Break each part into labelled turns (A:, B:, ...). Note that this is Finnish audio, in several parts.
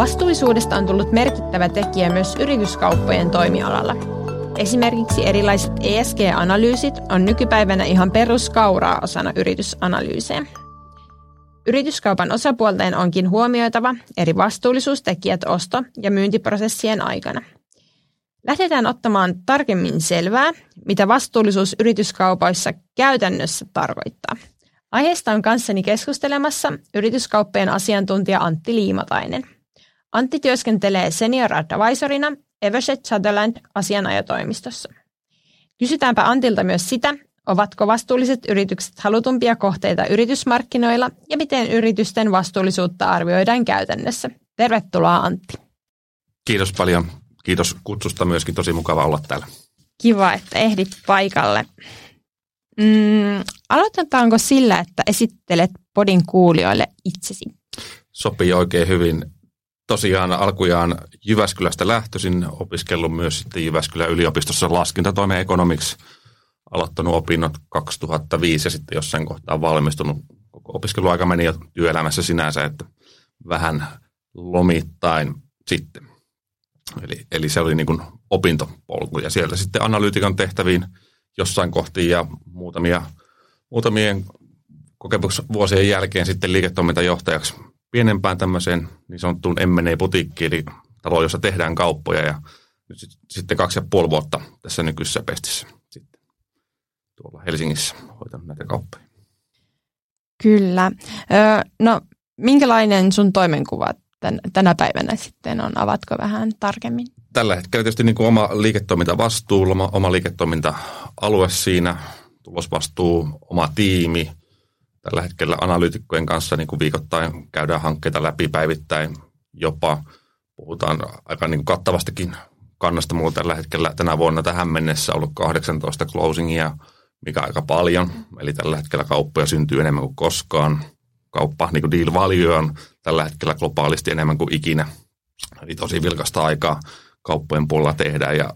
A: Vastuullisuudesta on tullut merkittävä tekijä myös yrityskauppojen toimialalla. Esimerkiksi erilaiset ESG-analyysit on nykypäivänä ihan peruskauraa osana yritysanalyysejä. Yrityskaupan osapuolten onkin huomioitava eri vastuullisuustekijät osto- ja myyntiprosessien aikana. Lähdetään ottamaan tarkemmin selvää, mitä vastuullisuus yrityskaupoissa käytännössä tarkoittaa. Aiheesta on kanssani keskustelemassa yrityskauppojen asiantuntija Antti Liimatainen. Antti työskentelee senior advisorina Evershed Sutherland asianajatoimistossa. Kysytäänpä Antilta myös sitä, Ovatko vastuulliset yritykset halutumpia kohteita yritysmarkkinoilla ja miten yritysten vastuullisuutta arvioidaan käytännössä? Tervetuloa Antti.
B: Kiitos paljon. Kiitos kutsusta myöskin. Tosi mukava olla täällä.
A: Kiva, että ehdit paikalle. Mm, aloitetaanko sillä, että esittelet podin kuulijoille itsesi?
B: Sopii oikein hyvin. Tosiaan alkujaan Jyväskylästä lähtöisin, opiskellut myös sitten Jyväskylän yliopistossa laskentatoimen economics – aloittanut opinnot 2005 ja sitten jossain kohtaa valmistunut. Koko opiskeluaika meni jo työelämässä sinänsä, että vähän lomittain sitten. Eli, eli se oli niin kuin opintopolku ja sieltä sitten analyytikan tehtäviin jossain kohtiin ja muutamia, muutamien kokemusvuosien jälkeen sitten liiketoimintajohtajaksi pienempään tämmöiseen niin sanottuun M&A-putiikkiin, eli talo, jossa tehdään kauppoja ja nyt sitten kaksi ja puoli vuotta tässä nykyisessä pestissä tuolla Helsingissä hoitanut näitä kauppoja.
A: Kyllä. No, minkälainen sun toimenkuva tänä päivänä sitten on? Avatko vähän tarkemmin?
B: Tällä hetkellä tietysti niin kuin oma liiketoimintavastuu, oma, oma liiketoiminta-alue siinä, tulosvastuu, oma tiimi. Tällä hetkellä analyytikkojen kanssa niin kuin viikoittain käydään hankkeita läpi päivittäin jopa. Puhutaan aika niin kuin kattavastakin kannasta. Mulla tällä hetkellä tänä vuonna tähän mennessä ollut 18 closingia – mikä aika paljon. Eli tällä hetkellä kauppoja syntyy enemmän kuin koskaan. Kauppa, niin kuin deal value on tällä hetkellä globaalisti enemmän kuin ikinä. Eli tosi vilkasta aikaa kauppojen puolella tehdään ja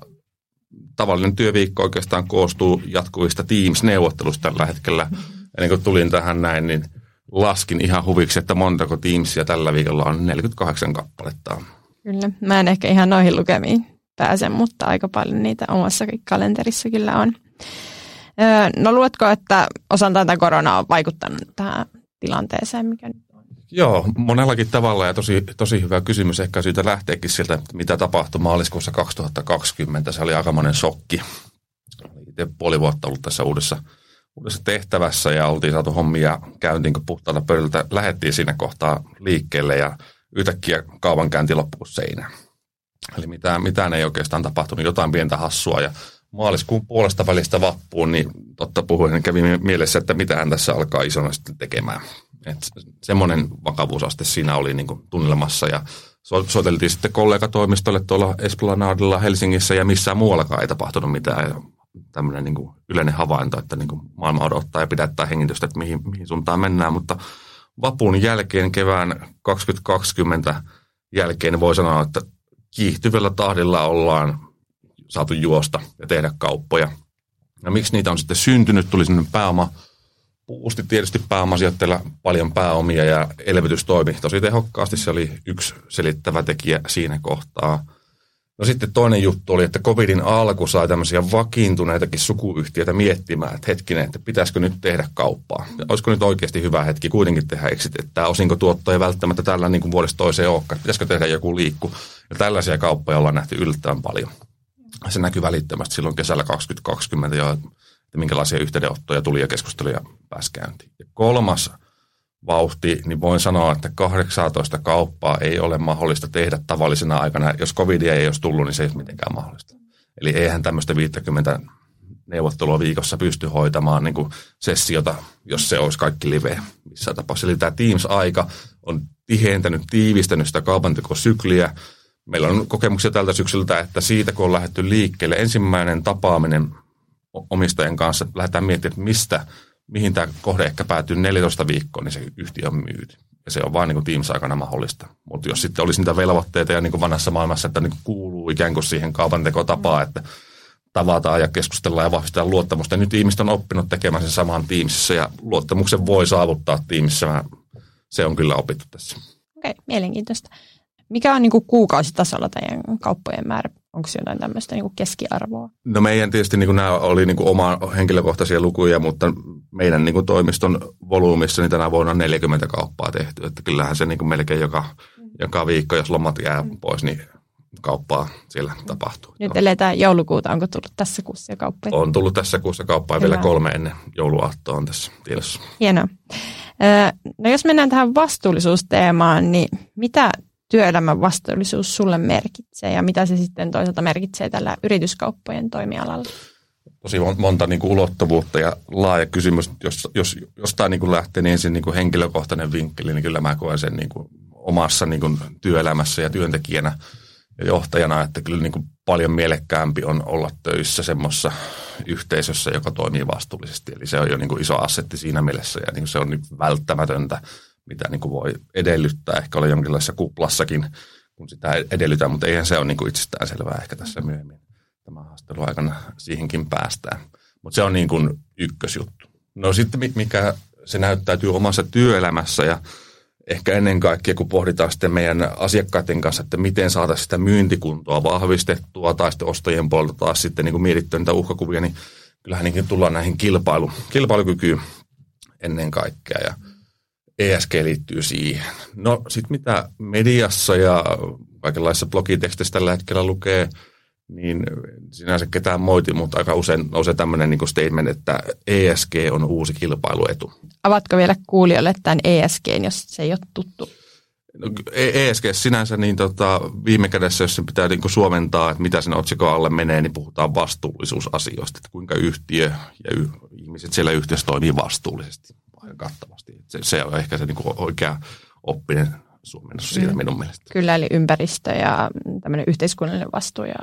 B: tavallinen työviikko oikeastaan koostuu jatkuvista Teams-neuvottelusta tällä hetkellä. Ennen kuin tulin tähän näin, niin laskin ihan huviksi, että montako Teamsia tällä viikolla on 48 kappaletta.
A: Kyllä, mä en ehkä ihan noihin lukemiin pääse, mutta aika paljon niitä omassa kalenterissa kyllä on. No luetko, että osaltaan tämä korona on vaikuttanut tähän tilanteeseen, mikä nyt on?
B: Joo, monellakin tavalla ja tosi, tosi hyvä kysymys. Ehkä syytä lähteekin sieltä, mitä tapahtui maaliskuussa 2020. Se oli aikamoinen shokki. Itse puoli vuotta ollut tässä uudessa, uudessa tehtävässä ja oltiin saatu hommia käyntiin, kun puhtaalta pöydältä lähdettiin siinä kohtaa liikkeelle ja yhtäkkiä kaupankäynti loppui seinään. Eli mitään, mitään ei oikeastaan tapahtunut, jotain pientä hassua ja maaliskuun puolesta välistä vappuun, niin totta puhuin, niin kävi mielessä, että mitä hän tässä alkaa isona sitten tekemään. Et semmoinen vakavuusaste siinä oli niin tunnelmassa ja soiteltiin sitten kollegatoimistolle tuolla Esplanadilla Helsingissä ja missään muuallakaan ei tapahtunut mitään. Ja tämmöinen niin kuin yleinen havainto, että niin kuin maailma odottaa ja pidättää hengitystä, että mihin, mihin suuntaan mennään, mutta vapun jälkeen kevään 2020 jälkeen voi sanoa, että kiihtyvällä tahdilla ollaan saatu juosta ja tehdä kauppoja. Ja miksi niitä on sitten syntynyt, tuli sinne pääoma, puusti tietysti pääomasijoittajilla paljon pääomia ja elvytys toimi tosi tehokkaasti. Se oli yksi selittävä tekijä siinä kohtaa. No sitten toinen juttu oli, että covidin alku sai tämmöisiä vakiintuneitakin sukuyhtiöitä miettimään, että hetkinen, että pitäisikö nyt tehdä kauppaa. Ja olisiko nyt oikeasti hyvä hetki kuitenkin tehdä exit, että tämä osinkotuotto ei välttämättä tällä niin kuin vuodesta toiseen olekaan. Pitäisikö tehdä joku liikku. Ja tällaisia kauppoja ollaan nähty yllättävän paljon se näkyy välittömästi silloin kesällä 2020 jo, että minkälaisia yhteydenottoja tuli ja keskusteluja pääsi käyntiin. Ja kolmas vauhti, niin voin sanoa, että 18 kauppaa ei ole mahdollista tehdä tavallisena aikana. Jos covidia ei olisi tullut, niin se ei ole mitenkään mahdollista. Eli eihän tämmöistä 50 neuvottelua viikossa pysty hoitamaan niin kuin sessiota, jos se olisi kaikki live missä tapauksessa. Eli tämä Teams-aika on tihentänyt, tiivistänyt sitä kaupantekosykliä, Meillä on kokemuksia tältä syksyltä, että siitä kun on lähdetty liikkeelle, ensimmäinen tapaaminen omistajien kanssa, lähdetään miettimään, että mistä, mihin tämä kohde ehkä päätyy 14 viikkoa, niin se yhtiö on myyty. Ja se on vain niin Teams-aikana mahdollista. Mutta jos sitten olisi niitä velvoitteita ja niin kuin vanhassa maailmassa, että niin kuin kuuluu ikään kuin siihen kaupantekotapaan, että tavataan ja keskustellaan ja vahvistetaan luottamusta. Ja nyt ihmiset on oppinut tekemään sen saman tiimissä ja luottamuksen voi saavuttaa tiimissä. Se on kyllä opittu tässä.
A: Okei, okay, mielenkiintoista. Mikä on niin kuin kuukausitasolla teidän kauppojen määrä? Onko se jotain tämmöistä niin kuin keskiarvoa?
B: No meidän tietysti niin kuin nämä oli niin kuin oma henkilökohtaisia lukuja, mutta meidän niin kuin toimiston volyymissa niin tänä vuonna on 40 kauppaa tehty. Että kyllähän se niin kuin melkein joka, joka viikko, jos lomat jää mm. pois, niin kauppaa siellä tapahtuu.
A: Nyt eletään joulukuuta. Onko tullut tässä kuussa kauppoja?
B: On tullut tässä kuussa kauppaa vielä kolme ennen jouluaattoa on tässä tiedossa.
A: Hienoa. No jos mennään tähän vastuullisuusteemaan, niin mitä työelämän vastuullisuus sulle merkitsee ja mitä se sitten toisaalta merkitsee tällä yrityskauppojen toimialalla?
B: Tosi monta niin kuin ulottuvuutta ja laaja kysymys. Jos, jos jostain niin kuin lähtee niin ensin niin kuin henkilökohtainen vinkkeli, niin kyllä mä koen sen niin kuin omassa niin kuin työelämässä ja työntekijänä ja johtajana, että kyllä niin kuin paljon mielekkäämpi on olla töissä semmoisessa yhteisössä, joka toimii vastuullisesti. Eli se on jo niin kuin iso assetti siinä mielessä ja niin kuin se on niin välttämätöntä mitä niin kuin voi edellyttää. Ehkä olla jonkinlaisessa kuplassakin, kun sitä edellytään, mutta eihän se ole niin kuin itsestään selvää ehkä tässä myöhemmin. Tämä haastelun aikana siihenkin päästään. Mutta se on niin kuin ykkösjuttu. No sitten mikä se näyttäytyy omassa työelämässä ja ehkä ennen kaikkea, kun pohditaan sitten meidän asiakkaiden kanssa, että miten saataisiin sitä myyntikuntoa vahvistettua tai sitten ostajien puolelta taas sitten niin kuin mietittyä niitä uhkakuvia, niin kyllähän niin tullaan näihin kilpailu, kilpailukykyyn ennen kaikkea. Ja ESG liittyy siihen. No sitten mitä mediassa ja kaikenlaisissa blogiteksteissä tällä hetkellä lukee, niin sinänsä ketään moiti, mutta aika usein nousee tämmöinen niin statement, että ESG on uusi kilpailuetu.
A: Avatko vielä kuulijoille tämän ESG, jos se ei ole tuttu?
B: No, ESG e sinänsä niin tota, viime kädessä, jos se pitää niin suomentaa, että mitä sen otsikon alle menee, niin puhutaan vastuullisuusasioista, että kuinka yhtiö ja y- ihmiset siellä yhtiössä toimii vastuullisesti kattavasti. Se, se on ehkä se niin kuin oikea oppinen suomennus siitä mm. minun mielestä.
A: Kyllä, eli ympäristö ja tämmöinen yhteiskunnallinen vastuu ja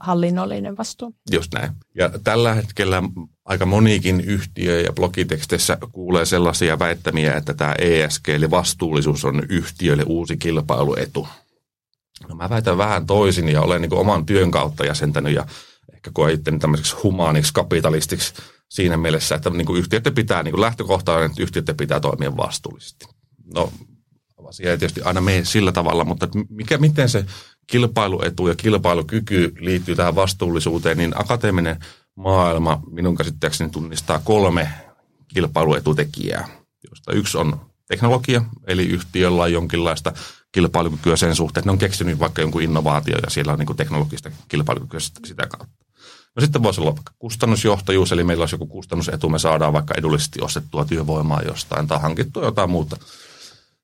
A: hallinnollinen vastuu.
B: Just näin. Ja tällä hetkellä aika monikin yhtiö ja blogiteksteissä kuulee sellaisia väittämiä, että tämä ESG eli vastuullisuus on yhtiöille uusi kilpailuetu. No mä väitän vähän toisin ja olen niin oman työn kautta jäsentänyt ja ehkä koen itteni tämmöiseksi humaaniksi kapitalistiksi siinä mielessä, että niin kuin yhtiöiden pitää, niin kuin lähtökohta että yhtiöiden pitää toimia vastuullisesti. No, asia ei tietysti aina mene sillä tavalla, mutta mikä, miten se kilpailuetu ja kilpailukyky liittyy tähän vastuullisuuteen, niin akateeminen maailma minun käsittääkseni tunnistaa kolme kilpailuetutekijää, joista yksi on teknologia, eli yhtiöllä on jonkinlaista kilpailukykyä sen suhteen, että ne on keksinyt vaikka jonkun innovaatio ja siellä on niin teknologista kilpailukykyä sitä kautta. No sitten voisi olla vaikka kustannusjohtajuus, eli meillä olisi joku kustannusetu, me saadaan vaikka edullisesti ostettua työvoimaa jostain tai hankittua jotain muuta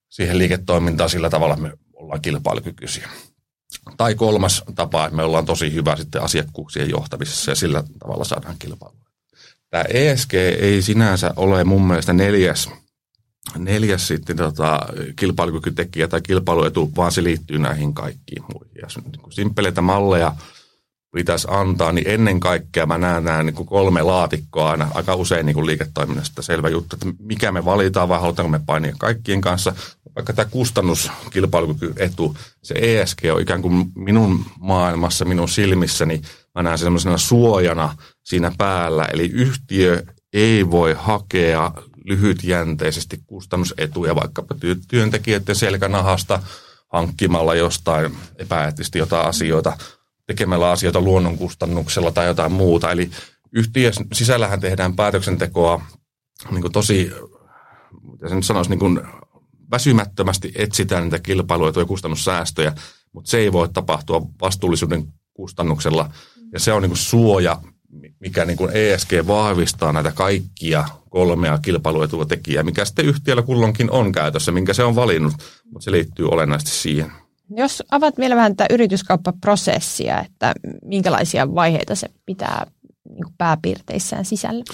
B: siihen liiketoimintaan, sillä tavalla me ollaan kilpailukykyisiä. Tai kolmas tapa, että me ollaan tosi hyvä sitten asiakkuuksien johtamisessa ja sillä tavalla saadaan kilpailua. Tämä ESG ei sinänsä ole mun mielestä neljäs, neljäs sitten tota, kilpailukykytekijä tai kilpailuetu, vaan se liittyy näihin kaikkiin muihin. Ja niin malleja – pitäisi antaa, niin ennen kaikkea mä näen nämä niin kuin kolme laatikkoa aina aika usein niin kuin liiketoiminnasta. Selvä juttu, että mikä me valitaan vai halutaanko me painia kaikkien kanssa. Vaikka tämä etu, se ESG on ikään kuin minun maailmassa, minun silmissäni, mä näen sellaisena suojana siinä päällä. Eli yhtiö ei voi hakea lyhytjänteisesti kustannusetuja vaikkapa työntekijöiden selkänahasta hankkimalla jostain epäeettisesti jotain asioita – tekemällä asioita luonnon kustannuksella tai jotain muuta. Eli yhtiön sisällähän tehdään päätöksentekoa niin kuin tosi, mitä sen sanoisi, niin kuin väsymättömästi etsitään niitä kilpailuja ja kustannussäästöjä, mutta se ei voi tapahtua vastuullisuuden kustannuksella. Ja se on niin kuin suoja, mikä niin kuin ESG vahvistaa näitä kaikkia kolmea kilpailuetua tekijää, mikä sitten yhtiöllä kulloinkin on käytössä, minkä se on valinnut, mutta se liittyy olennaisesti siihen.
A: Jos avaat vielä vähän tätä yrityskauppaprosessia, että minkälaisia vaiheita se pitää niin pääpiirteissään sisällä?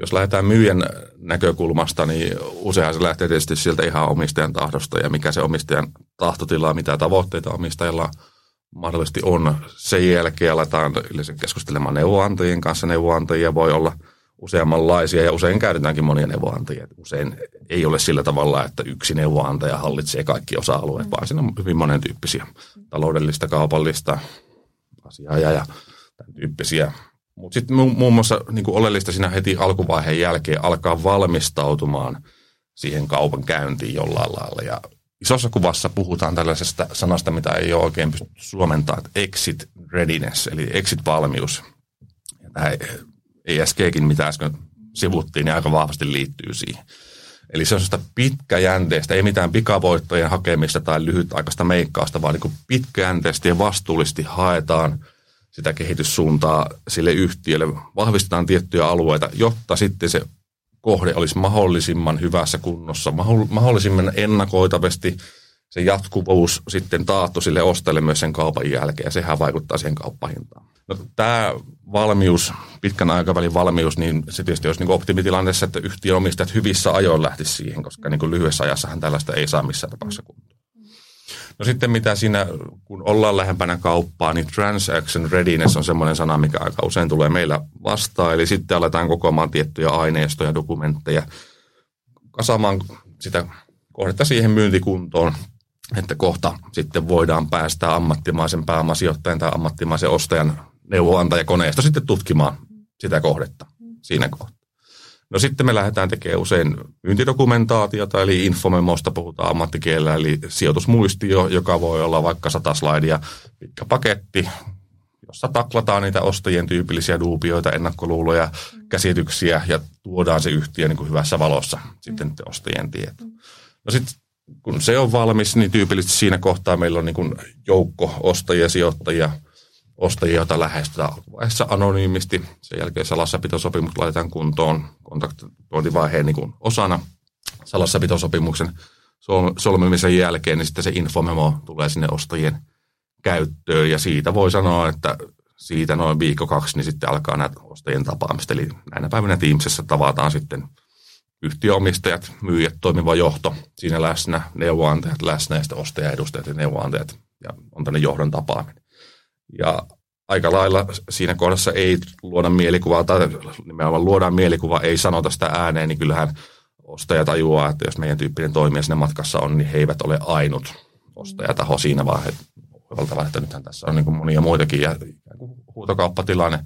B: Jos lähdetään myyjän näkökulmasta, niin useinhan se lähtee tietysti sieltä ihan omistajan tahdosta ja mikä se omistajan tahtotila, mitä tavoitteita omistajalla mahdollisesti on. Sen jälkeen aletaan yleensä keskustelemaan neuvonantajien kanssa. Neuvonantajia voi olla – useammanlaisia ja usein käytetäänkin monia neuvonantajia. Usein ei ole sillä tavalla, että yksi neuvonantaja hallitsee kaikki osa-alueet, mm. vaan siinä on hyvin monen tyyppisiä taloudellista, kaupallista asiaa ja tämän tyyppisiä. Mutta sitten muun muassa niin oleellista siinä heti alkuvaiheen jälkeen alkaa valmistautumaan siihen kaupan käyntiin jollain lailla. Ja isossa kuvassa puhutaan tällaisesta sanasta, mitä ei ole oikein pysty suomentaa, että exit readiness, eli exit-valmius. Ja tämä ESGkin, mitä äsken sivuttiin, niin aika vahvasti liittyy siihen. Eli se on sitä pitkäjänteistä, ei mitään pikavoittojen hakemista tai lyhytaikaista meikkausta, vaan niin pitkäjänteisesti ja vastuullisesti haetaan sitä kehityssuuntaa sille yhtiölle, vahvistetaan tiettyjä alueita, jotta sitten se kohde olisi mahdollisimman hyvässä kunnossa, mahdollisimman ennakoitavasti se jatkuvuus sitten taattu sille ostajalle myös sen kaupan jälkeen, ja sehän vaikuttaa siihen kauppahintaan. No, tämä valmius, pitkän aikavälin valmius, niin se tietysti olisi niin optimitilanteessa, että yhtiön omistajat hyvissä ajoin lähtisi siihen, koska niin kuin lyhyessä ajassahan tällaista ei saa missään tapauksessa kuntoon. No sitten mitä siinä, kun ollaan lähempänä kauppaa, niin transaction readiness on semmoinen sana, mikä aika usein tulee meillä vastaan. Eli sitten aletaan kokoamaan tiettyjä aineistoja, dokumentteja, kasaamaan sitä kohdetta siihen myyntikuntoon, että kohta sitten voidaan päästä ammattimaisen pääomasijoittajan tai ammattimaisen ostajan neuvoantajakoneesta sitten tutkimaan sitä kohdetta siinä kohtaa. No sitten me lähdetään tekemään usein myyntidokumentaatiota, eli infomemosta puhutaan ammattikielellä, eli sijoitusmuistio, joka voi olla vaikka sata slaidia pitkä paketti, jossa taklataan niitä ostajien tyypillisiä duupioita, ennakkoluuloja, käsityksiä ja tuodaan se yhtiö niin kuin hyvässä valossa sitten ostajien tieto. No sitten kun se on valmis, niin tyypillisesti siinä kohtaa meillä on niin kuin joukko ostajia, sijoittajia, ostajia, joita lähestytään alkuvaiheessa anonyymisti. Sen jälkeen salassapitosopimus laitetaan kuntoon kontaktointivaiheen niin kuin osana salassapitosopimuksen solmimisen jälkeen, niin sitten se infomemo tulee sinne ostajien käyttöön. Ja siitä voi sanoa, että siitä noin viikko kaksi, niin sitten alkaa näitä ostajien tapaamista. Eli näinä päivinä Teamsissa tavataan sitten yhtiöomistajat, myyjät, toimiva johto siinä läsnä, neuvoantajat läsnä ja sitten ostajaedustajat ja neuvoantajat ja on tänne johdon tapaaminen. Ja aika lailla siinä kohdassa ei luoda mielikuvaa tai nimenomaan luodaan mielikuva, ei sanota sitä ääneen, niin kyllähän ostaja tajuaa, että jos meidän tyyppinen toimija siinä matkassa on, niin he eivät ole ainut ostajataho siinä, vaan he että nythän tässä on niin monia muitakin ja huutokauppatilanne.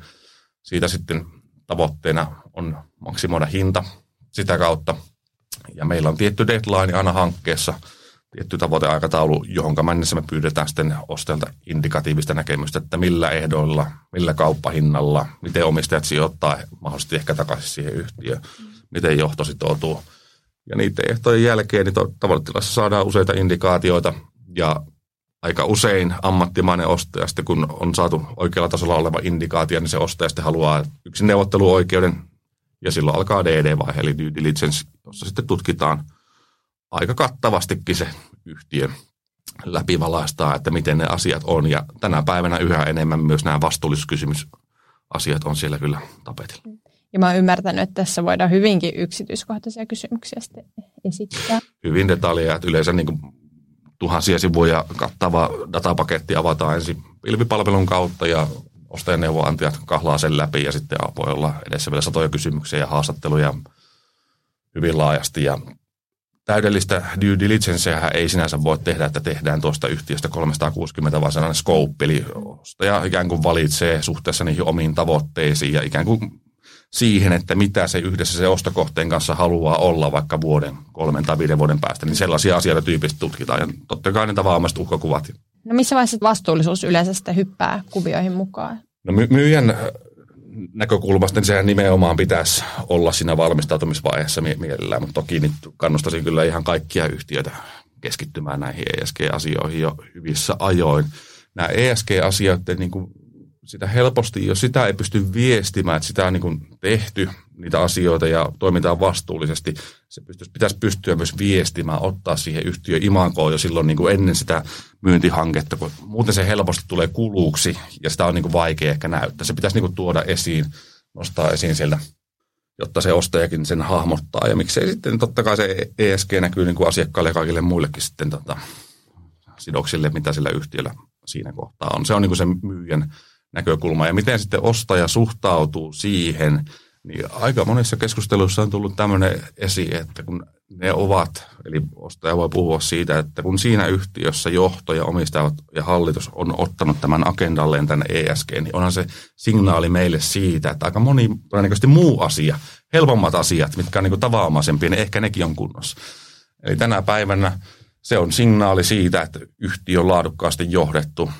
B: Siitä sitten tavoitteena on maksimoida hinta sitä kautta. Ja meillä on tietty deadline aina hankkeessa, tietty tavoiteaikataulu, johon mennessä me pyydetään sitten ostajalta indikatiivista näkemystä, että millä ehdoilla, millä kauppahinnalla, miten omistajat sijoittaa mahdollisesti ehkä takaisin siihen yhtiöön, miten johto sitoutuu. Ja niiden ehtojen jälkeen niin tavoitetilassa saadaan useita indikaatioita ja aika usein ammattimainen ostaja, sitten kun on saatu oikealla tasolla oleva indikaatio, niin se ostaja sitten haluaa yksin neuvotteluoikeuden ja silloin alkaa DD-vaihe, eli due diligence, jossa sitten tutkitaan aika kattavastikin se yhtiö läpivalaistaa, että miten ne asiat on. Ja tänä päivänä yhä enemmän myös nämä vastuullisuuskysymysasiat on siellä kyllä tapetilla.
A: Ja mä oon ymmärtänyt, että tässä voidaan hyvinkin yksityiskohtaisia kysymyksiä sitten esittää.
B: Hyvin detaljeja, että yleensä niin kuin tuhansia sivuja kattava datapaketti avataan ensin pilvipalvelun kautta ja ostajaneuvonantajat kahlaa sen läpi ja sitten voi olla edessä vielä satoja kysymyksiä ja haastatteluja hyvin laajasti. Ja täydellistä due diligenceä ei sinänsä voi tehdä, että tehdään tuosta yhtiöstä 360, vaan sellainen scope, eli ostaja ikään kuin valitsee suhteessa niihin omiin tavoitteisiin ja ikään kuin siihen, että mitä se yhdessä se ostokohteen kanssa haluaa olla vaikka vuoden, kolmen tai viiden vuoden päästä, niin sellaisia asioita tyypillisesti tutkitaan. Ja totta kai ne tavaammaiset uhkakuvat
A: No missä vaiheessa vastuullisuus yleensä sitten hyppää kuvioihin mukaan?
B: No my- myyjän näkökulmasta niin sehän nimenomaan pitäisi olla siinä valmistautumisvaiheessa mielellään, mutta toki nyt kannustaisin kyllä ihan kaikkia yhtiöitä keskittymään näihin ESG-asioihin jo hyvissä ajoin. Nämä ESG-asioiden niin kuin sitä helposti, jos sitä ei pysty viestimään, että sitä on niin tehty, niitä asioita ja toimitaan vastuullisesti, se pystyisi, pitäisi pystyä myös viestimään, ottaa siihen yhtiö imakoon jo silloin niin kuin ennen sitä myyntihanketta, kun muuten se helposti tulee kuluksi ja sitä on niin kuin vaikea ehkä näyttää. Se pitäisi niin kuin tuoda esiin, nostaa esiin sieltä, jotta se ostajakin sen hahmottaa. Ja miksei sitten, totta kai se ESG näkyy niin kuin asiakkaalle ja kaikille muillekin sitten tota, sidoksille, mitä sillä yhtiöllä siinä kohtaa on. Se on niin kuin se myyjän näkökulma. Ja miten sitten ostaja suhtautuu siihen, niin aika monissa keskusteluissa on tullut tämmöinen esiin, että kun ne ovat, eli ostaja voi puhua siitä, että kun siinä yhtiössä johto ja omistajat ja hallitus on ottanut tämän agendalleen tänne ESG, niin onhan se signaali meille siitä, että aika moni todennäköisesti muu asia, helpommat asiat, mitkä on niin tavanomaisempia, niin ehkä nekin on kunnossa. Eli tänä päivänä se on signaali siitä, että yhtiö on laadukkaasti johdettu.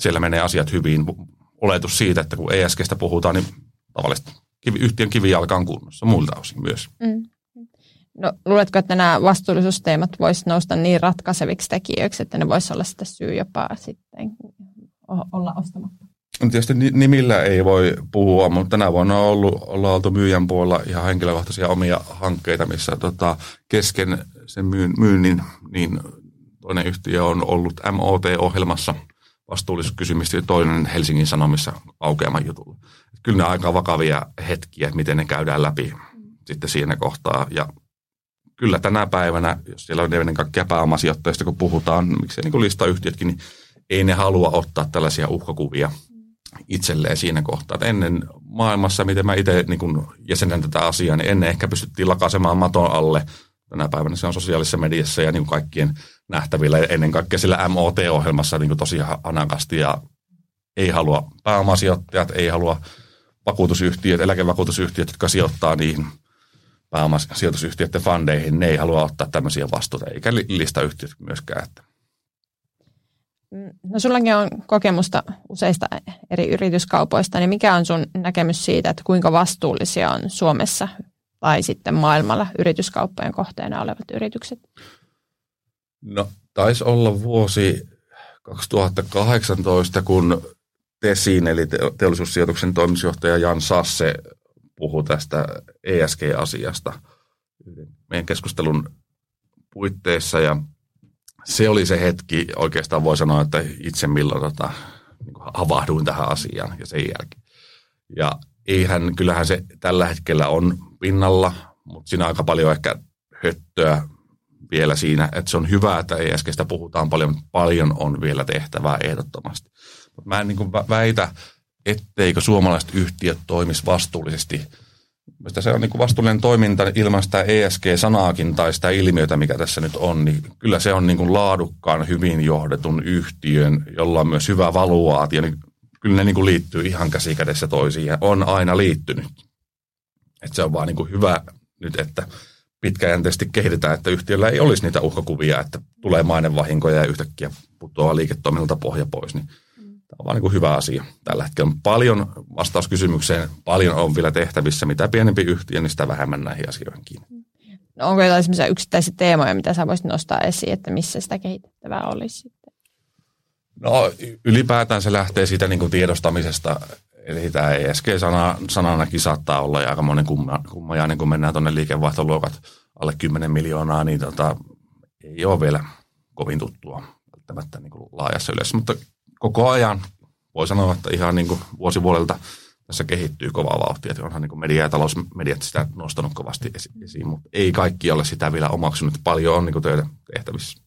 B: Siellä menee asiat hyvin. Oletus siitä, että kun ESGstä puhutaan, niin tavallisesti yhtiön kivijalka on kunnossa muilta osin myös. Mm.
A: No, luuletko, että nämä vastuullisuusteemat voisivat nousta niin ratkaiseviksi tekijöiksi, että ne voisivat olla sitä syy jopa sitten olla ostamatta?
B: No, tietysti nimillä ei voi puhua, mutta tänä vuonna on ollut, ollaan oltu myyjän puolella ihan henkilökohtaisia omia hankkeita, missä tota, kesken sen myynnin niin toinen yhtiö on ollut MOT-ohjelmassa vastuullisuuskysymistä ja toinen Helsingin Sanomissa aukeaman jutulla. Kyllä ne aika vakavia hetkiä, miten ne käydään läpi sitten siinä kohtaa. Ja kyllä tänä päivänä, jos siellä on ennen kaikkea pääomasijoittajista, kun puhutaan, miksei niin listayhtiötkin, niin ei ne halua ottaa tällaisia uhkakuvia itselleen siinä kohtaa. Että ennen maailmassa, miten mä itse niin jäsenen tätä asiaa, niin ennen ehkä pystyttiin lakaisemaan maton alle. Tänä päivänä se on sosiaalisessa mediassa ja niin kaikkien nähtävillä ja ennen kaikkea sillä MOT-ohjelmassa niin tosi hanakasti ja ei halua pääomasijoittajat, ei halua vakuutusyhtiöt, eläkevakuutusyhtiöt, jotka sijoittaa niihin pääomasijoitusyhtiöiden fandeihin, ne ei halua ottaa tämmöisiä vastuuta, eikä listayhtiöt myöskään. Että.
A: No sullakin on kokemusta useista eri yrityskaupoista, niin mikä on sun näkemys siitä, että kuinka vastuullisia on Suomessa tai sitten maailmalla yrityskauppojen kohteena olevat yritykset?
B: No taisi olla vuosi 2018, kun TESIin eli teollisuussijoituksen toimitusjohtaja Jan Sasse puhui tästä ESG-asiasta meidän keskustelun puitteissa ja se oli se hetki, oikeastaan voi sanoa, että itse milloin tota, niin havahduin tähän asiaan ja sen jälkeen. Ja eihän, kyllähän se tällä hetkellä on pinnalla, mutta siinä on aika paljon ehkä höttöä vielä siinä, että se on hyvä, että ESGstä puhutaan paljon, paljon on vielä tehtävää ehdottomasti. Mutta mä en niin väitä, etteikö suomalaiset yhtiöt toimisi vastuullisesti – Mistä se on niin vastuullinen toiminta ilman sitä ESG-sanaakin tai sitä ilmiötä, mikä tässä nyt on, niin kyllä se on niin laadukkaan, hyvin johdetun yhtiön, jolla on myös hyvä valuaatio, niin kyllä ne niin liittyy ihan käsikädessä toisiin ja on aina liittynyt. Että se on vaan niin kuin hyvä nyt, että pitkäjänteisesti kehitetään, että yhtiöllä ei olisi niitä uhkakuvia, että tulee mainevahinkoja ja yhtäkkiä putoaa liiketoiminnalta pohja pois, niin Tämä on vaan niin kuin hyvä asia. Tällä hetkellä on paljon vastauskysymykseen, paljon on vielä tehtävissä. Mitä pienempi yhtiö, niin sitä vähemmän näihin asioihin kiinni.
A: No onko jotain sellaisia yksittäisiä teemoja, mitä sä voisit nostaa esiin, että missä sitä kehitettävää olisi?
B: No ylipäätään se lähtee siitä niin kuin tiedostamisesta. Eli tämä ESG-sana, sananakin saattaa olla aika monen kumma, kumma ja niin kun mennään tuonne liikevaihtoluokat alle 10 miljoonaa, niin tota, ei ole vielä kovin tuttua välttämättä niin kuin laajassa yleisössä. Mutta koko ajan voi sanoa, että ihan niin kuin vuosi vuodelta tässä kehittyy kovaa vauhtia. Että onhan niin kuin media ja talousmediat sitä nostanut kovasti esiin, mutta ei kaikki ole sitä vielä omaksunut. Paljon on niin kuin töitä tehtävissä.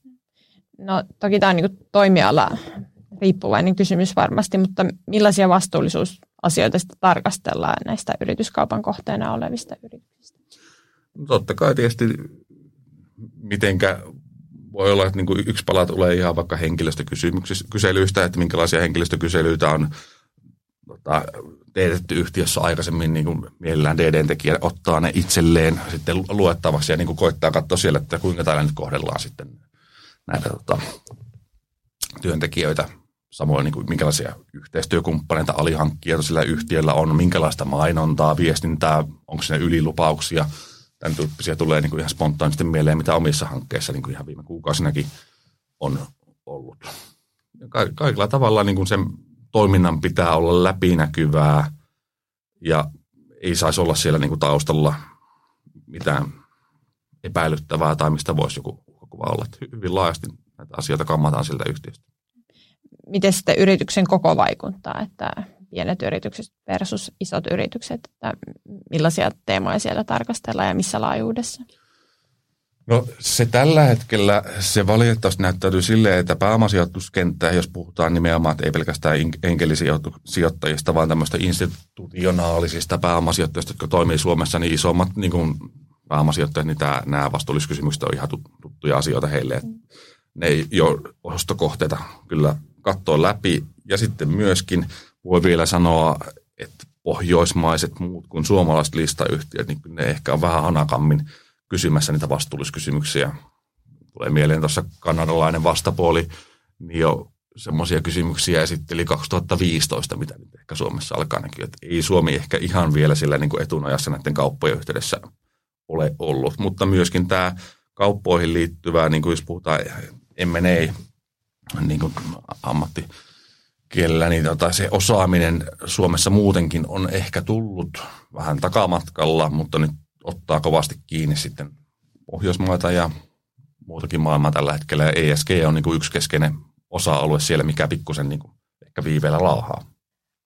A: No toki tämä on niin kuin toimiala riippuvainen kysymys varmasti, mutta millaisia vastuullisuusasioita sitten tarkastellaan näistä yrityskaupan kohteena olevista yrityksistä?
B: No, totta kai tietysti mitenkä voi olla, että niin kuin yksi pala tulee ihan vaikka henkilöstökyselyistä, että minkälaisia henkilöstökyselyitä on tota, teetetty yhtiössä aikaisemmin, niin kuin mielellään DD-tekijä ottaa ne itselleen sitten luettavaksi ja niin kuin koittaa katsoa siellä, että kuinka täällä nyt kohdellaan sitten näitä tota, työntekijöitä. Samoin niin kuin minkälaisia yhteistyökumppaneita, alihankkijoita sillä yhtiöllä on, minkälaista mainontaa, viestintää, onko siinä ylilupauksia – tämän tyyppisiä tulee niin kuin ihan spontaanisti mieleen, mitä omissa hankkeissa niin kuin ihan viime kuukausinakin on ollut. Ka- kaikilla tavalla niin kuin sen toiminnan pitää olla läpinäkyvää ja ei saisi olla siellä niin kuin taustalla mitään epäilyttävää tai mistä voisi joku kuva olla. Hyvin laajasti näitä asioita kammataan siltä yhtiöstä.
A: Miten sitten yrityksen koko vaikuttaa, että pienet yritykset versus isot yritykset, että millaisia teemoja siellä tarkastellaan ja missä laajuudessa?
B: No se tällä hetkellä, se valitettavasti näyttäytyy silleen, että pääomasijoituskenttä, jos puhutaan nimenomaan, että ei pelkästään enkelisijoittajista, vaan tämmöistä institutionaalisista pääomasijoittajista, jotka toimii Suomessa, niin isommat niin kuin pääomasijoittajat, niin tämä, nämä vastuulliskysymykset on ihan tuttuja asioita heille. Mm. Ne ei jo ostokohteita kyllä katsoa läpi. Ja sitten myöskin voi vielä sanoa, että pohjoismaiset muut kuin suomalaiset listayhtiöt, niin ne ehkä on vähän hanakammin kysymässä niitä vastuulliskysymyksiä tulee mieleen tuossa kanadalainen vastapuoli, niin jo semmoisia kysymyksiä esitteli 2015, mitä nyt ehkä Suomessa alkaa näkyä. Että ei Suomi ehkä ihan vielä sillä niin kuin etunajassa näiden kauppojen yhteydessä ole ollut, mutta myöskin tämä kauppoihin liittyvää, niin kuin jos puhutaan M&A, niin kuin ammattikielellä, niin tota, se osaaminen Suomessa muutenkin on ehkä tullut vähän takamatkalla, mutta nyt ottaa kovasti kiinni sitten Pohjoismaita ja muutakin maailmaa tällä hetkellä. Ja ESG on niin kuin yksi keskeinen osa-alue siellä, mikä pikkusen niin kuin ehkä viiveellä laahaa.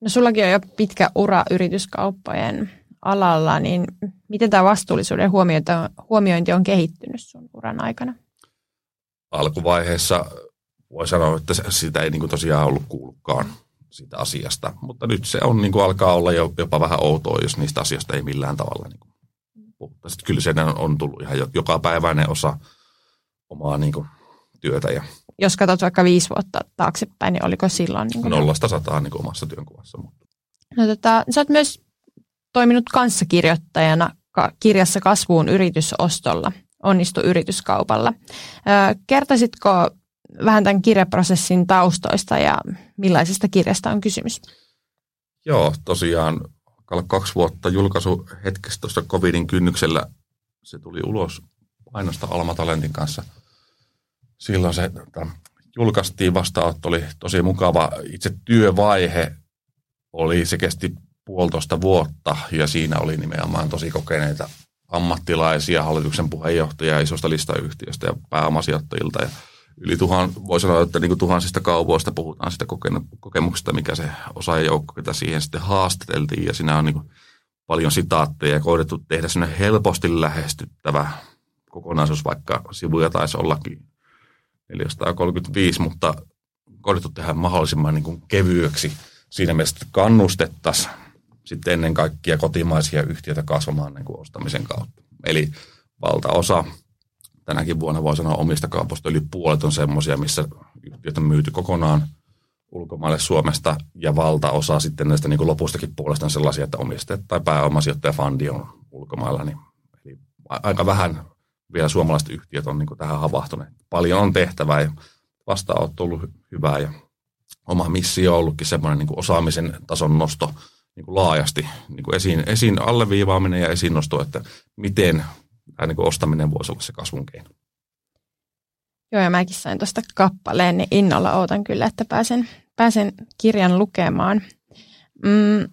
A: No sullakin on jo pitkä ura yrityskauppojen alalla, niin miten tämä vastuullisuuden huomiointi on kehittynyt sun uran aikana?
B: Alkuvaiheessa voi sanoa, että sitä ei niin kuin tosiaan ollut kuullutkaan siitä asiasta, mutta nyt se on, niin kuin alkaa olla jopa vähän outoa, jos niistä asioista ei millään tavalla niin kuin puhuta. Sitten kyllä se on tullut ihan joka päiväinen osa omaa niin kuin työtä. Ja
A: jos katsot vaikka viisi vuotta taaksepäin, niin oliko silloin? Niin
B: kuin Nollasta sataan niin kuin omassa työnkuvassa.
A: No, tota, sä oot myös toiminut kanssakirjoittajana kirjassa Kasvuun yritysostolla, onnistu yrityskaupalla. Kertoisitko vähän tämän kirjaprosessin taustoista ja millaisesta kirjasta on kysymys?
B: Joo, tosiaan kaksi vuotta julkaisu hetkestä tuossa covidin kynnyksellä. Se tuli ulos painosta Alma Talentin kanssa. Silloin se tota, julkaistiin vastaanotto, oli tosi mukava. Itse työvaihe oli, se kesti puolitoista vuotta ja siinä oli nimenomaan tosi kokeneita ammattilaisia, hallituksen puheenjohtajia isosta listayhtiöstä ja pääomasijoittajilta ja yli tuhan, voi sanoa, että niin kuin tuhansista kaupoista puhutaan sitä kokemuksesta, mikä se osaajajoukko, ketä siihen sitten haastateltiin ja siinä on niin kuin paljon sitaatteja ja koitettu tehdä sellainen helposti lähestyttävä kokonaisuus, vaikka sivuja taisi ollakin 435, mutta koitettu tehdä mahdollisimman niin kuin kevyeksi siinä mielessä, kannustettaisiin sitten ennen kaikkea kotimaisia yhtiöitä kasvamaan niin kuin ostamisen kautta. Eli valtaosa tänäkin vuonna voi sanoa omista kaupoista yli puolet on semmoisia, missä yhtiöt on myyty kokonaan ulkomaille Suomesta ja valtaosa sitten näistä niin lopustakin puolesta on sellaisia, että omistajat tai pääomasijoittaja fundi on ulkomailla. Niin, eli aika vähän vielä suomalaiset yhtiöt on niin tähän havahtuneet. Paljon on tehtävää ja vastaanotto on ollut hyvää ja oma missio on ollutkin semmoinen niin osaamisen tason nosto niin laajasti niin esiin, esiin alleviivaaminen ja esiin nosto, että miten tämä niin kuin ostaminen voisi olla se kasvun keino.
A: Joo, ja mäkin sain tuosta kappaleen, niin innolla ootan kyllä, että pääsen, pääsen kirjan lukemaan. Mm,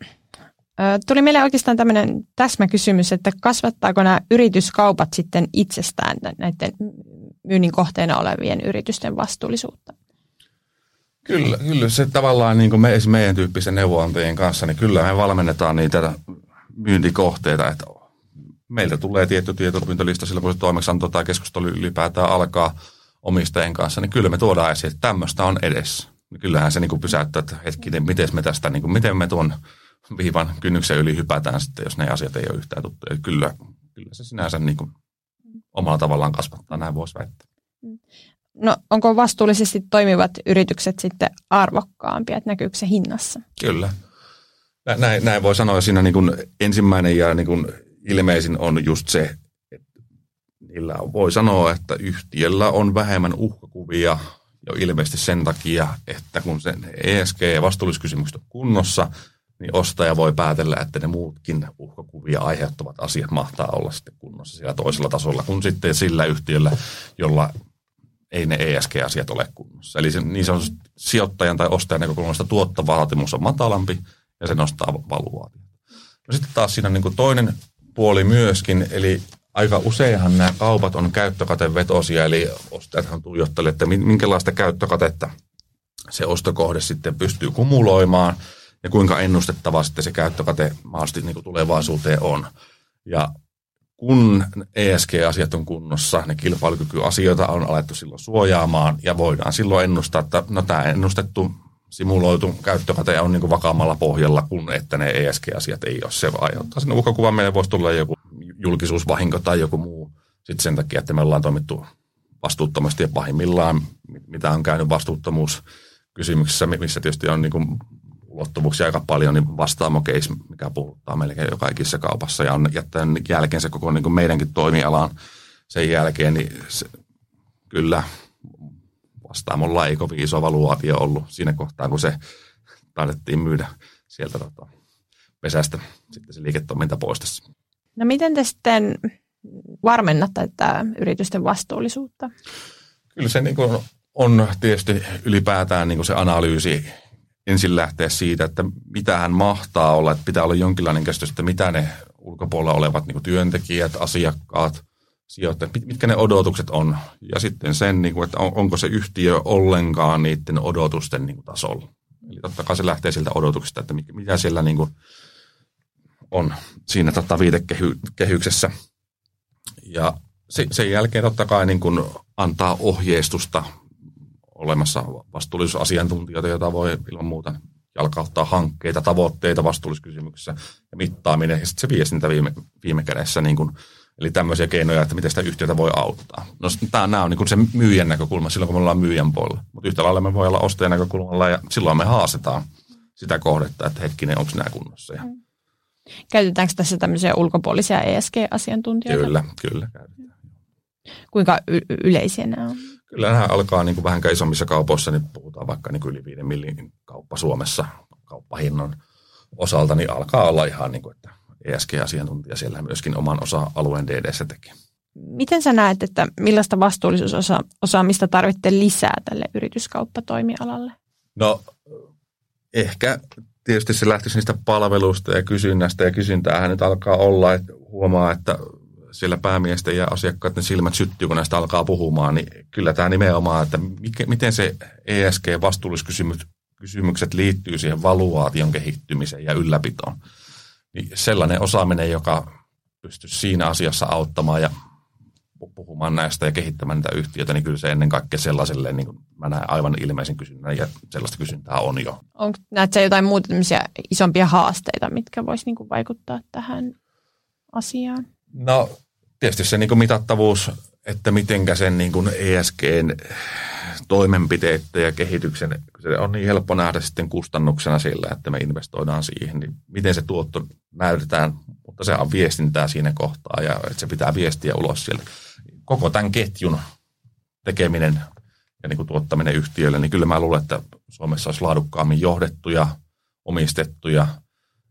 A: tuli meille oikeastaan tämmöinen täsmäkysymys, että kasvattaako nämä yrityskaupat sitten itsestään näiden myynnin kohteena olevien yritysten vastuullisuutta?
B: Kyllä, kyllä se tavallaan niin kuin me, meidän tyyppisen neuvonantajien kanssa, niin kyllä me valmennetaan niitä myyntikohteita, että meiltä tulee tietty tietopyyntölista silloin, kun se toimeksianto tai keskustelu ylipäätään alkaa omistajien kanssa, niin kyllä me tuodaan esiin, että tämmöistä on edessä. Niin kyllähän se niin kuin pysäyttää, että hetkinen, miten me tästä, niin kuin, miten me tuon viivan kynnyksen yli hypätään sitten, jos ne asiat ei ole yhtään tuttuja. Kyllä, kyllä se sinänsä niin kuin omalla tavallaan kasvattaa, näin voisi väittää.
A: No onko vastuullisesti toimivat yritykset sitten arvokkaampia, että näkyykö se hinnassa?
B: Kyllä. Näin, näin voi sanoa. Siinä niin kuin ensimmäinen ja niin kuin ilmeisin on just se, että niillä voi sanoa, että yhtiöllä on vähemmän uhkakuvia jo ilmeisesti sen takia, että kun sen ESG- ja vastuulliskysymykset on kunnossa, niin ostaja voi päätellä, että ne muutkin uhkakuvia aiheuttavat asiat mahtaa olla sitten kunnossa siellä toisella tasolla, kun sitten sillä yhtiöllä, jolla ei ne ESG-asiat ole kunnossa. Eli se, niin se on sijoittajan tai ostajan näkökulmasta tuottovaatimus on matalampi ja se nostaa valuaatio. No sitten taas siinä niin toinen puoli myöskin, eli aika useinhan nämä kaupat on käyttökatevetosia, eli ostajathan tuijottelee, että minkälaista käyttökatetta se ostokohde sitten pystyy kumuloimaan ja kuinka ennustettava sitten se käyttökate mahdollisesti niin tulevaisuuteen on. Ja kun ESG-asiat on kunnossa, ne kilpailukykyasioita on alettu silloin suojaamaan ja voidaan silloin ennustaa, että no tämä ennustettu simuloitu käyttökate on niin kuin vakaammalla pohjalla, kun että ne ESG-asiat ei ole. Se aiheuttaa sen uhkakuvan. Meille voisi tulla joku julkisuusvahinko tai joku muu sitten sen takia, että me ollaan toimittu vastuuttomasti ja pahimmillaan, mitä on käynyt vastuuttomuus kysymyksessä, missä tietysti on niin kuin ulottuvuuksia aika paljon, niin vastaamo case, mikä puhuttaa melkein joka ikisessä kaupassa ja on jättänyt jälkeensä koko niin kuin meidänkin toimialaan sen jälkeen, niin se, kyllä vastaamolla ei kovin iso valuaatio ollut siinä kohtaa, kun se taidettiin myydä sieltä tota, pesästä sitten se liiketoiminta poistessa.
A: No miten te sitten varmennatte tätä yritysten vastuullisuutta?
B: Kyllä se niin kuin on tietysti ylipäätään niin kuin se analyysi ensin lähteä siitä, että mitä hän mahtaa olla, että pitää olla jonkinlainen käsitys, että mitä ne ulkopuolella olevat niin kuin työntekijät, asiakkaat, sijoittajat, mitkä ne odotukset on. Ja sitten sen, niin kuin, että onko se yhtiö ollenkaan niiden odotusten niin kuin, tasolla. Eli totta kai se lähtee siltä odotuksesta, että mitä siellä niin kuin, on siinä tota, viitekehyksessä. Ja sen jälkeen totta kai niin kuin, antaa ohjeistusta olemassa vastuullisuusasiantuntijoita, joita voi ilman muuta jalkauttaa hankkeita, tavoitteita vastuullisuuskysymyksissä ja mittaaminen ja sitten se viestintä viime, viime kädessä, niin kuin, eli tämmöisiä keinoja, että miten sitä yhtiötä voi auttaa. No tämä, nämä on niin kuin se myyjän näkökulma silloin, kun me ollaan myyjän puolella, mutta yhtä lailla me voi olla ostajan näkökulmalla ja silloin me haastetaan sitä kohdetta, että hetkinen, onko nämä kunnossa. Ja... Mm.
A: Käytetäänkö tässä tämmöisiä ulkopuolisia ESG-asiantuntijoita?
B: Kyllä, kyllä käytetään.
A: Kuinka y- yleisiä nämä on?
B: Kyllä nämä alkaa niin kuin vähän isommissa kaupoissa, niin puhutaan vaikka niin yli 5 millin kauppa Suomessa kauppahinnan osalta, niin alkaa olla ihan niin kuin, että ESG-asiantuntija siellä myöskin oman osa-alueen DDssä tekee.
A: Miten sä näet, että millaista vastuullisuusosaamista tarvitte lisää tälle yrityskauppatoimialalle?
B: No ehkä tietysti se lähtisi niistä palveluista ja kysynnästä ja kysyntäähän nyt alkaa olla, että huomaa, että siellä päämiesten ja asiakkaiden silmät syttyy, kun näistä alkaa puhumaan, niin kyllä tämä nimenomaan, että mikä, miten se ESG-vastuulliskysymykset liittyy siihen valuaation kehittymiseen ja ylläpitoon. Niin sellainen osaaminen, joka pystyy siinä asiassa auttamaan ja puhumaan näistä ja kehittämään niitä yhtiöitä, niin kyllä se ennen kaikkea sellaiselle, niin kuin mä näen aivan ilmeisen kysynnän ja sellaista kysyntää on jo.
A: Onko, näetkö jotain muuta isompia haasteita, mitkä voisi niin vaikuttaa tähän asiaan?
B: No tietysti se niin kuin mitattavuus, että mitenkä sen niin kuin ESGn toimenpiteiden ja kehityksen, se on niin helppo nähdä sitten kustannuksena sillä, että me investoidaan siihen, niin miten se tuotto näytetään, mutta se on viestintää siinä kohtaa ja että se pitää viestiä ulos sieltä. Koko tämän ketjun tekeminen ja niin kuin tuottaminen yhtiöille, niin kyllä mä luulen, että Suomessa olisi laadukkaammin johdettuja, omistettuja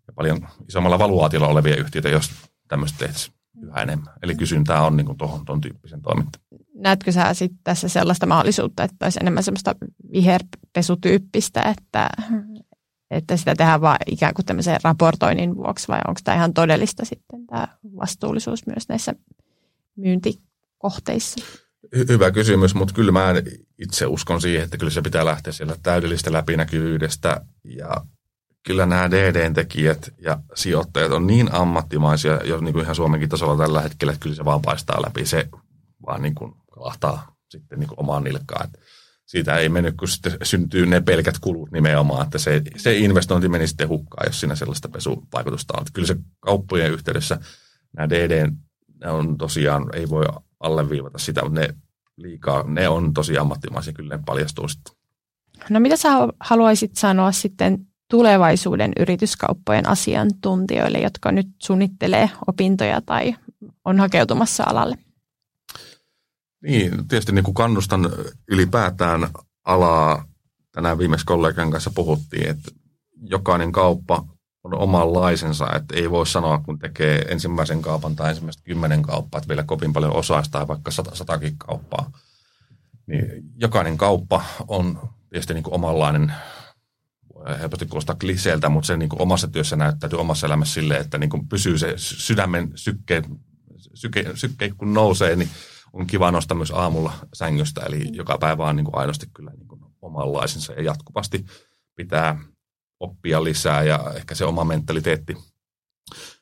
B: ja paljon isommalla valuaatiolla olevia yhtiöitä, jos tämmöistä tehtäisiin yhä enemmän. Eli kysyntää on niin tuohon tuon tyyppisen toimintaan.
A: Näetkö sä sitten tässä sellaista mahdollisuutta, että olisi enemmän semmoista viherpesutyyppistä, että, että sitä tehdään vain ikään kuin tämmöisen raportoinnin vuoksi vai onko tämä ihan todellista sitten tämä vastuullisuus myös näissä myyntikohteissa?
B: Hyvä kysymys, mutta kyllä mä itse uskon siihen, että kyllä se pitää lähteä siellä täydellistä läpinäkyvyydestä ja kyllä nämä DD-tekijät ja sijoittajat on niin ammattimaisia, jo niin kuin ihan Suomenkin tasolla tällä hetkellä, että kyllä se vaan paistaa läpi. Se vaan niin kuin kalahtaa sitten niin kuin omaan nilkkaan. Että siitä ei mennyt, kun sitten syntyy ne pelkät kulut nimenomaan, että se, se investointi meni sitten hukkaan, jos siinä sellaista pesuvaikutusta on. Että kyllä se kauppojen yhteydessä nämä DD on tosiaan, ei voi alleviivata sitä, mutta ne liikaa, ne on tosi ammattimaisia, kyllä ne paljastuu sitten.
A: No mitä sä haluaisit sanoa sitten tulevaisuuden yrityskauppojen asiantuntijoille, jotka nyt suunnittelee opintoja tai on hakeutumassa alalle?
B: Niin, tietysti niin kuin kannustan ylipäätään alaa. Tänään viimeksi kollegan kanssa puhuttiin, että jokainen kauppa on omanlaisensa, että ei voi sanoa, kun tekee ensimmäisen kaupan tai ensimmäistä kymmenen kauppaa, että vielä kovin paljon osaista tai vaikka sata, satakin kauppaa. Niin jokainen kauppa on tietysti niin kuin omanlainen helposti kuulostaa kliseeltä, mutta se niin kuin omassa työssä näyttäytyy omassa elämässä silleen, että niin kuin pysyy se sydämen sykke, syke, sykke, kun nousee, niin on kiva nostaa myös aamulla sängystä. Eli mm. joka päivä on niin kuin aidosti kyllä niin kuin omanlaisensa ja jatkuvasti pitää oppia lisää ja ehkä se oma mentaliteetti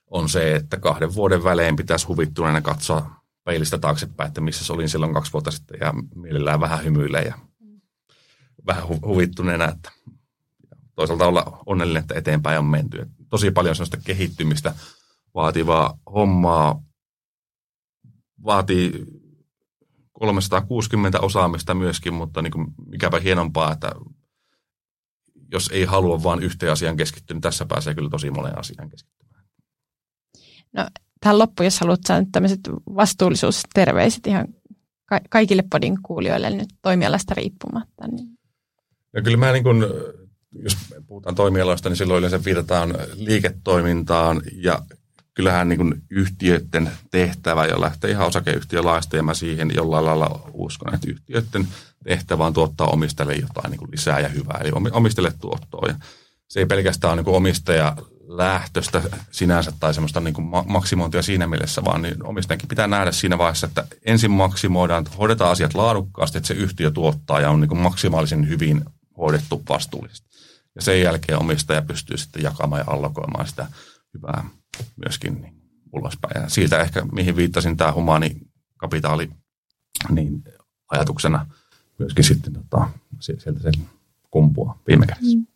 B: on se, että kahden vuoden välein pitäisi huvittuneena katsoa peilistä taaksepäin, että missä olin silloin kaksi vuotta sitten ja mielellään vähän hymyilee ja mm. vähän huvittuneena, että toisaalta olla onnellinen, että eteenpäin on menty. Et tosi paljon sellaista kehittymistä vaativaa hommaa vaatii 360 osaamista myöskin, mutta niin kuin mikäpä hienompaa, että jos ei halua vain yhteen asiaan keskittyä, niin tässä pääsee kyllä tosi moneen asiaan keskittymään.
A: No, tähän loppuun, jos haluat saada tämmöiset vastuullisuusterveiset ihan ka- kaikille podin kuulijoille nyt toimialasta riippumatta. Niin.
B: Ja kyllä mä niin kun, jos puhutaan toimialoista, niin silloin yleensä viitataan liiketoimintaan ja kyllähän niin yhtiöiden tehtävä jo lähtee ihan osakeyhtiölaista ja mä siihen jollain lailla uskon, että yhtiöiden tehtävä on tuottaa omistajille jotain niin kuin lisää ja hyvää, eli omistajille tuottoa. Ja se ei pelkästään ole niin omistaja lähtöstä sinänsä tai semmoista niin kuin maksimointia siinä mielessä, vaan niin omistajankin pitää nähdä siinä vaiheessa, että ensin maksimoidaan, hoidetaan asiat laadukkaasti, että se yhtiö tuottaa ja on niin kuin maksimaalisen hyvin hoidettu vastuullisesti. Ja sen jälkeen omistaja pystyy sitten jakamaan ja allokoimaan sitä hyvää myöskin niin ulospäin. Ja siitä ehkä, mihin viittasin, tämä humaani kapitaali niin ajatuksena myöskin sitten tota, sieltä se kumpua viime kädessä. Mm.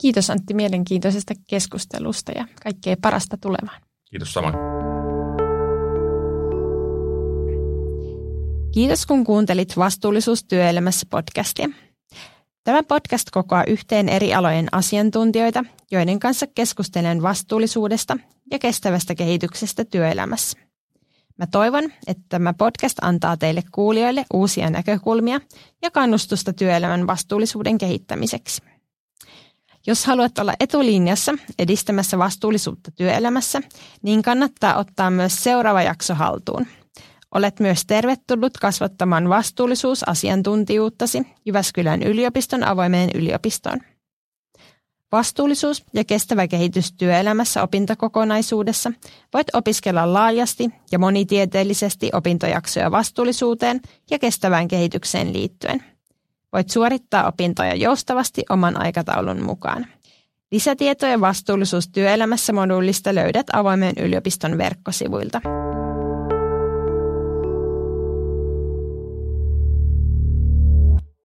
A: Kiitos Antti mielenkiintoisesta keskustelusta ja kaikkea parasta tulevaan.
B: Kiitos samoin.
A: Kiitos kun kuuntelit Vastuullisuus työelämässä podcastia. Tämä podcast kokoaa yhteen eri alojen asiantuntijoita, joiden kanssa keskustelen vastuullisuudesta ja kestävästä kehityksestä työelämässä. Mä toivon, että tämä podcast antaa teille kuulijoille uusia näkökulmia ja kannustusta työelämän vastuullisuuden kehittämiseksi. Jos haluat olla etulinjassa edistämässä vastuullisuutta työelämässä, niin kannattaa ottaa myös seuraava jakso haltuun. Olet myös tervetullut kasvattamaan vastuullisuusasiantuntijuuttasi Jyväskylän yliopiston avoimeen yliopistoon. Vastuullisuus ja kestävä kehitys työelämässä opintokokonaisuudessa voit opiskella laajasti ja monitieteellisesti opintojaksoja vastuullisuuteen ja kestävään kehitykseen liittyen – Voit suorittaa opintoja joustavasti oman aikataulun mukaan. Lisätietoja vastuullisuus työelämässä moduulista löydät avoimen yliopiston verkkosivuilta.